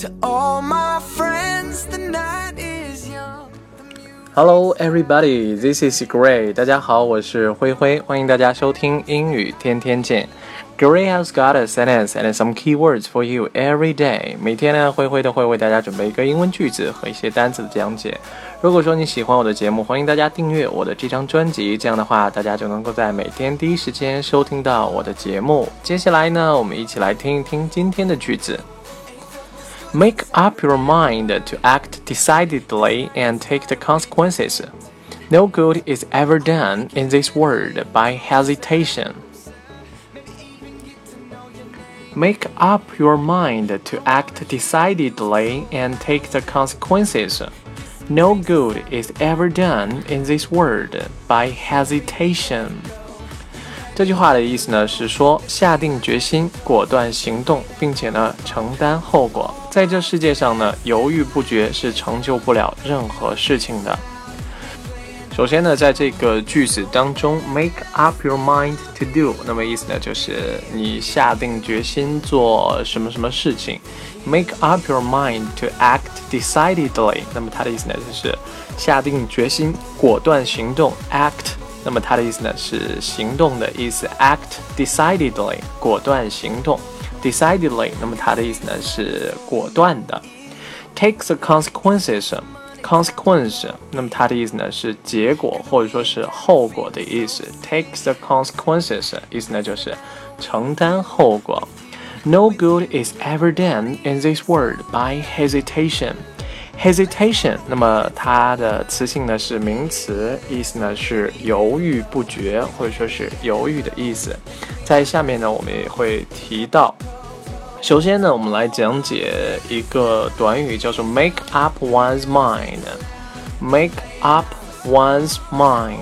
to all my friends the night is young Hello, everybody. This is Gray. 大家好，我是灰灰，欢迎大家收听英语天天见。Gray has got a sentence and some keywords for you every day. 每天呢，灰灰都会为大家准备一个英文句子和一些单词的讲解。如果说你喜欢我的节目，欢迎大家订阅我的这张专辑，这样的话，大家就能够在每天第一时间收听到我的节目。接下来呢，我们一起来听一听今天的句子。Make up your mind to act decidedly and take the consequences. No good is ever done in this world by hesitation. Make up your mind to act decidedly and take the consequences. No good is ever done in this world by hesitation. 这句话的意思呢是说，下定决心，果断行动，并且呢承担后果。在这世界上呢，犹豫不决是成就不了任何事情的。首先呢，在这个句子当中，make up your mind to do，那么意思呢就是你下定决心做什么什么事情。make up your mind to act decidedly，那么它的意思呢就是下定决心，果断行动。act，那么它的意思呢是行动的意思。act decidedly，果断行动。decidedly，那么它的意思呢是果断的。take the consequences。consequence，那么它的意思呢是结果或者说是后果的意思。Take the consequences，意思呢就是承担后果。No good is ever done in this world by hesitation. Hesitation，那么它的词性呢是名词，意思呢是犹豫不决或者说是犹豫的意思。在下面呢，我们也会提到。首先呢，我们来讲解一个短语，叫做 make up one's mind。make up one's mind，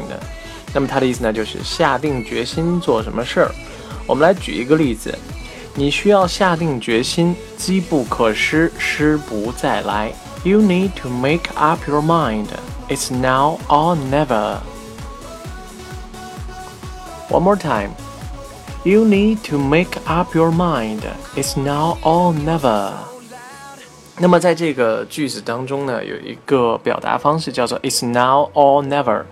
那么它的意思呢，就是下定决心做什么事儿。我们来举一个例子，你需要下定决心，机不可失，失不再来。You need to make up your mind. It's now or never. One more time. You need to make up your mind. It's now or never. 那么在这个句子当中呢，有一个表达方式叫做 "It's now or never"。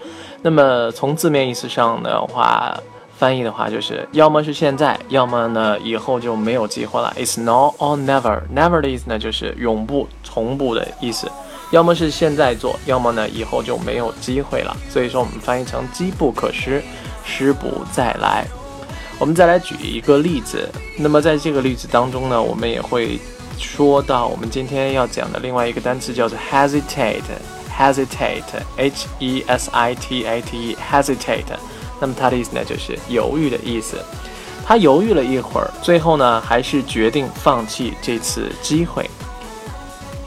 那么从字面意思上的话， 翻译的话就是要么是现在，要么呢以后就没有机会了。It's now or never。Never 的意思呢就是永不、从不的意思。要么是现在做，要么呢以后就没有机会了。所以说我们翻译成机不可失，失不再来。我们再来举一个例子，那么在这个例子当中呢，我们也会说到我们今天要讲的另外一个单词叫做 hesitate，hesitate，h e s i t a t e，hesitate。那么它的意思呢就是犹豫的意思。他犹豫了一会儿，最后呢还是决定放弃这次机会。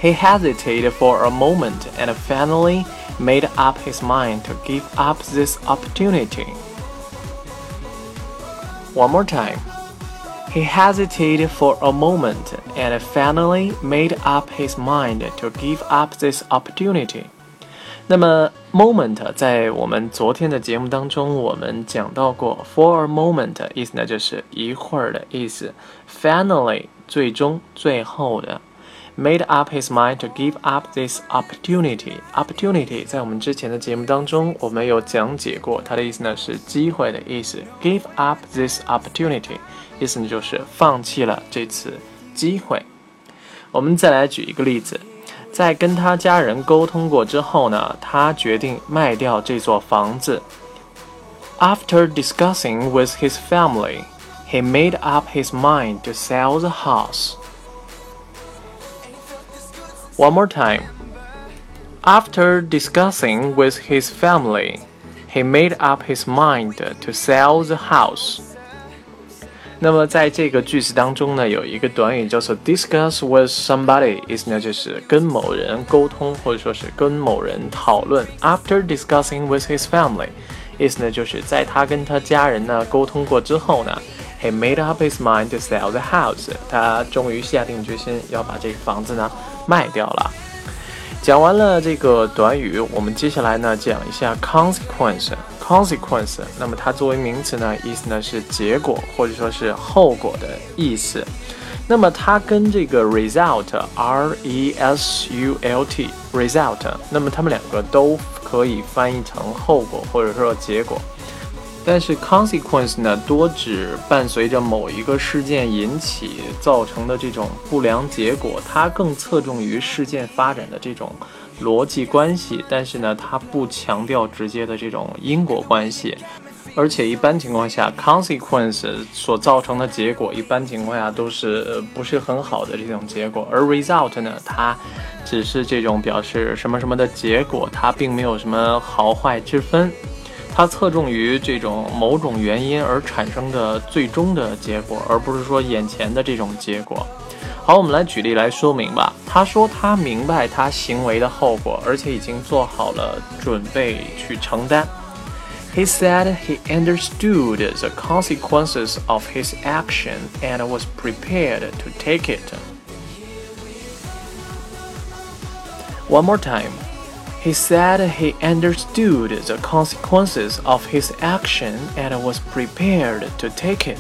He hesitated for a moment and finally made up his mind to give up this opportunity. One more time. He hesitated for a moment and finally made up his mind to give up this opportunity. 那么，moment 在我们昨天的节目当中，我们讲到过，for a moment 意思呢就是一会儿的意思，finally 最终最后的。made up his mind to give up this opportunity. Opportunity 在我们之前的节目当中，我们有讲解过，它的意思呢是机会的意思。Give up this opportunity，意思呢就是放弃了这次机会。我们再来举一个例子，在跟他家人沟通过之后呢，他决定卖掉这座房子。After discussing with his family, he made up his mind to sell the house. One more time. After discussing with his family, he made up his mind to sell the house. 那么在这个句子当中呢，有一个短语叫做 discuss with somebody，意思呢就是跟某人沟通，或者说是跟某人讨论。After discussing with his family，意思呢就是在他跟他家人呢沟通过之后呢，he made up his mind to sell the house。他终于下定决心要把这个房子呢。卖掉了。讲完了这个短语，我们接下来呢讲一下 consequence。consequence，那么它作为名词呢，意思呢是结果或者说是后果的意思。那么它跟这个 result，r e s u l t，result，那么它们两个都可以翻译成后果或者说结果。但是 consequence 呢，多指伴随着某一个事件引起造成的这种不良结果，它更侧重于事件发展的这种逻辑关系，但是呢，它不强调直接的这种因果关系。而且一般情况下，consequence 所造成的结果，一般情况下都是不是很好的这种结果。而 result 呢，它只是这种表示什么什么的结果，它并没有什么好坏之分，它侧重于这种某种原因而产生的最终的结果，而不是说眼前的这种结果。好，我们来举例来说明吧。他说他明白他行为的后果，而且已经做好了准备去承担。He said he understood the consequences of his action and was prepared to take it. One more time. He said he understood the consequences of his action and was prepared to take it.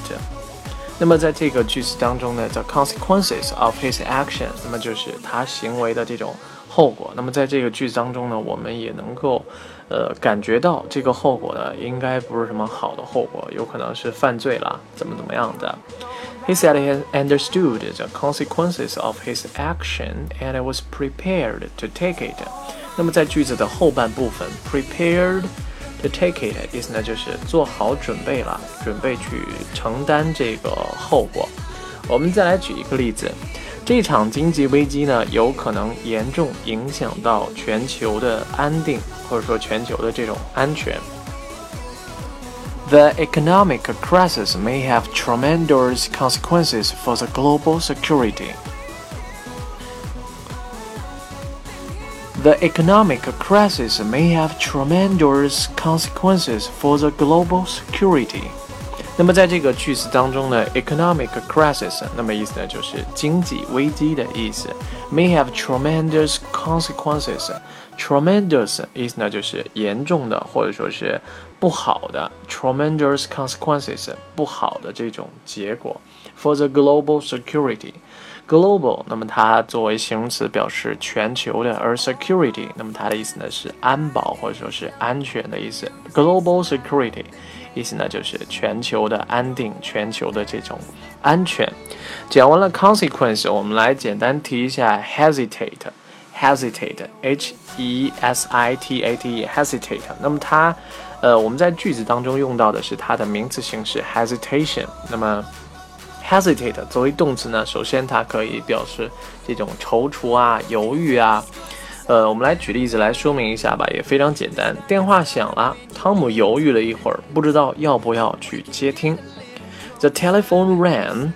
那么在这个句子当中呢，the consequences of his action，那么就是他行为的这种后果。那么在这个句子当中呢，我们也能够，呃，感觉到这个后果呢，应该不是什么好的后果，有可能是犯罪了，怎么怎么样的。He said he understood the consequences of his action and was prepared to take it。 那么在句子的后半部分，prepared to take it 意思呢就是做好准备了，准备去承担这个后果。我们再来举一个例子。这场经济危机呢，有可能严重影响到全球的安定，或者说全球的这种安全。The economic crisis may have tremendous consequences for the global security. The economic crisis may have tremendous consequences for the global security. 那么在这个句子当中呢，economic crisis，那么意思呢就是经济危机的意思，may have tremendous consequences。tremendous 意思呢就是严重的或者说是不好的，tremendous consequences 不好的这种结果。For the global global，那么它作为形容词表示全球的，而 security，那么它的意思呢是安保或者说是安全的意思。global security，意思呢就是全球的安定，全球的这种安全。讲完了 consequence，我们来简单提一下 hesitate。hesitate, h e s i t a t e, hesitate。那么它，呃，我们在句子当中用到的是它的名词形式 hesitation。那么 hesitate 作为动词呢，首先它可以表示这种踌躇啊、犹豫啊。呃，我们来举例子来说明一下吧，也非常简单。电话响了，汤姆犹豫了一会儿，不知道要不要去接听。The telephone rang.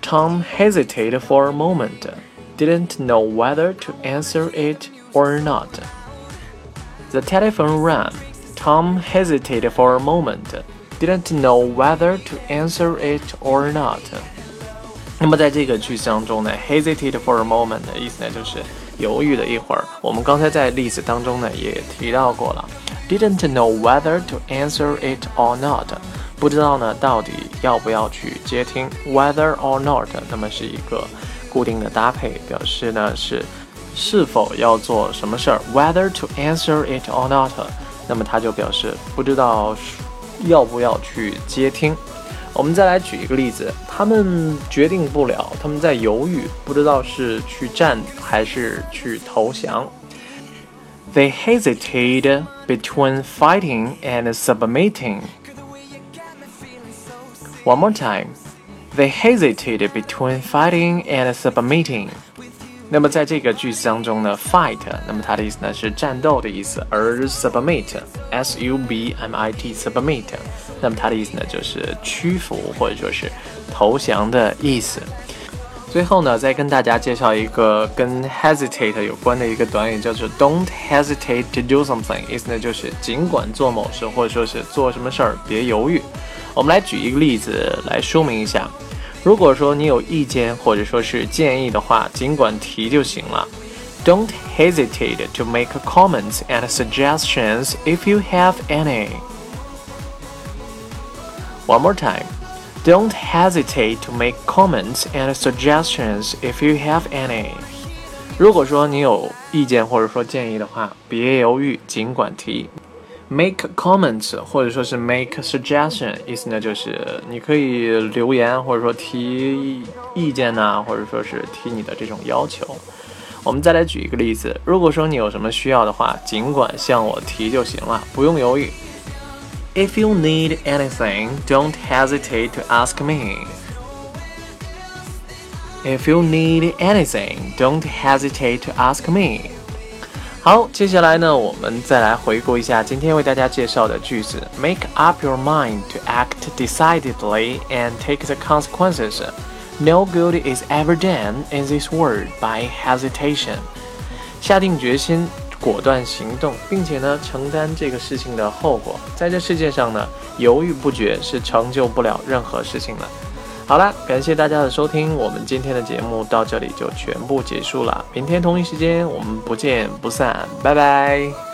Tom hesitated for a moment, didn't know whether to answer it or not. The telephone rang. Tom hesitated for a moment, didn't know whether to answer it or not. 那么在这个句子当中呢，hesitate for a moment 的意思呢就是。犹豫了一会儿，我们刚才在例子当中呢也提到过了，didn't know whether to answer it or not，不知道呢到底要不要去接听，whether or not，那么是一个固定的搭配，表示呢是是否要做什么事儿，whether to answer it or not，那么它就表示不知道要不要去接听。我们再来举一个例子，他们决定不了，他们在犹豫，不知道是去战还是去投降。They hesitate between fighting and submitting. One more time. They hesitated between fighting and submitting. 那么在这个句子当中呢，fight，那么它的意思呢是战斗的意思，而 submit，s u b m i t，submit，那么它的意思呢就是屈服或者说是投降的意思。最后呢，再跟大家介绍一个跟 hesitate 有关的一个短语，叫做 don't hesitate to do something，意思呢就是尽管做某事或者说是做什么事儿，别犹豫。我们来举一个例子来说明一下。如果说你有意见或者说是建议的话，尽管提就行了。Don't hesitate to make comments and suggestions if you have any. One more time. Don't hesitate to make comments and suggestions if you have any。如果说你有意见或者说建议的话，别犹豫，尽管提。 Make comments 或者说是 make suggestion，意思呢就是你可以留言或者说提意见呐、或者说是提你的这种要求。我们再来举一个例子，如果说你有什么需要的话，尽管向我提就行了，不用犹豫。If you need anything, don't hesitate to ask me. If you need anything, don't hesitate to ask me. 好，接下来呢，我们再来回顾一下今天为大家介绍的句子。Make up your mind to act decidedly and take the consequences. No good is ever done in this world by hesitation. 下定决心，果断行动，并且呢，承担这个事情的后果。在这世界上呢，犹豫不决是成就不了任何事情的。好啦，感谢大家的收听，我们今天的节目到这里就全部结束了。明天同一时间我们不见不散，拜拜。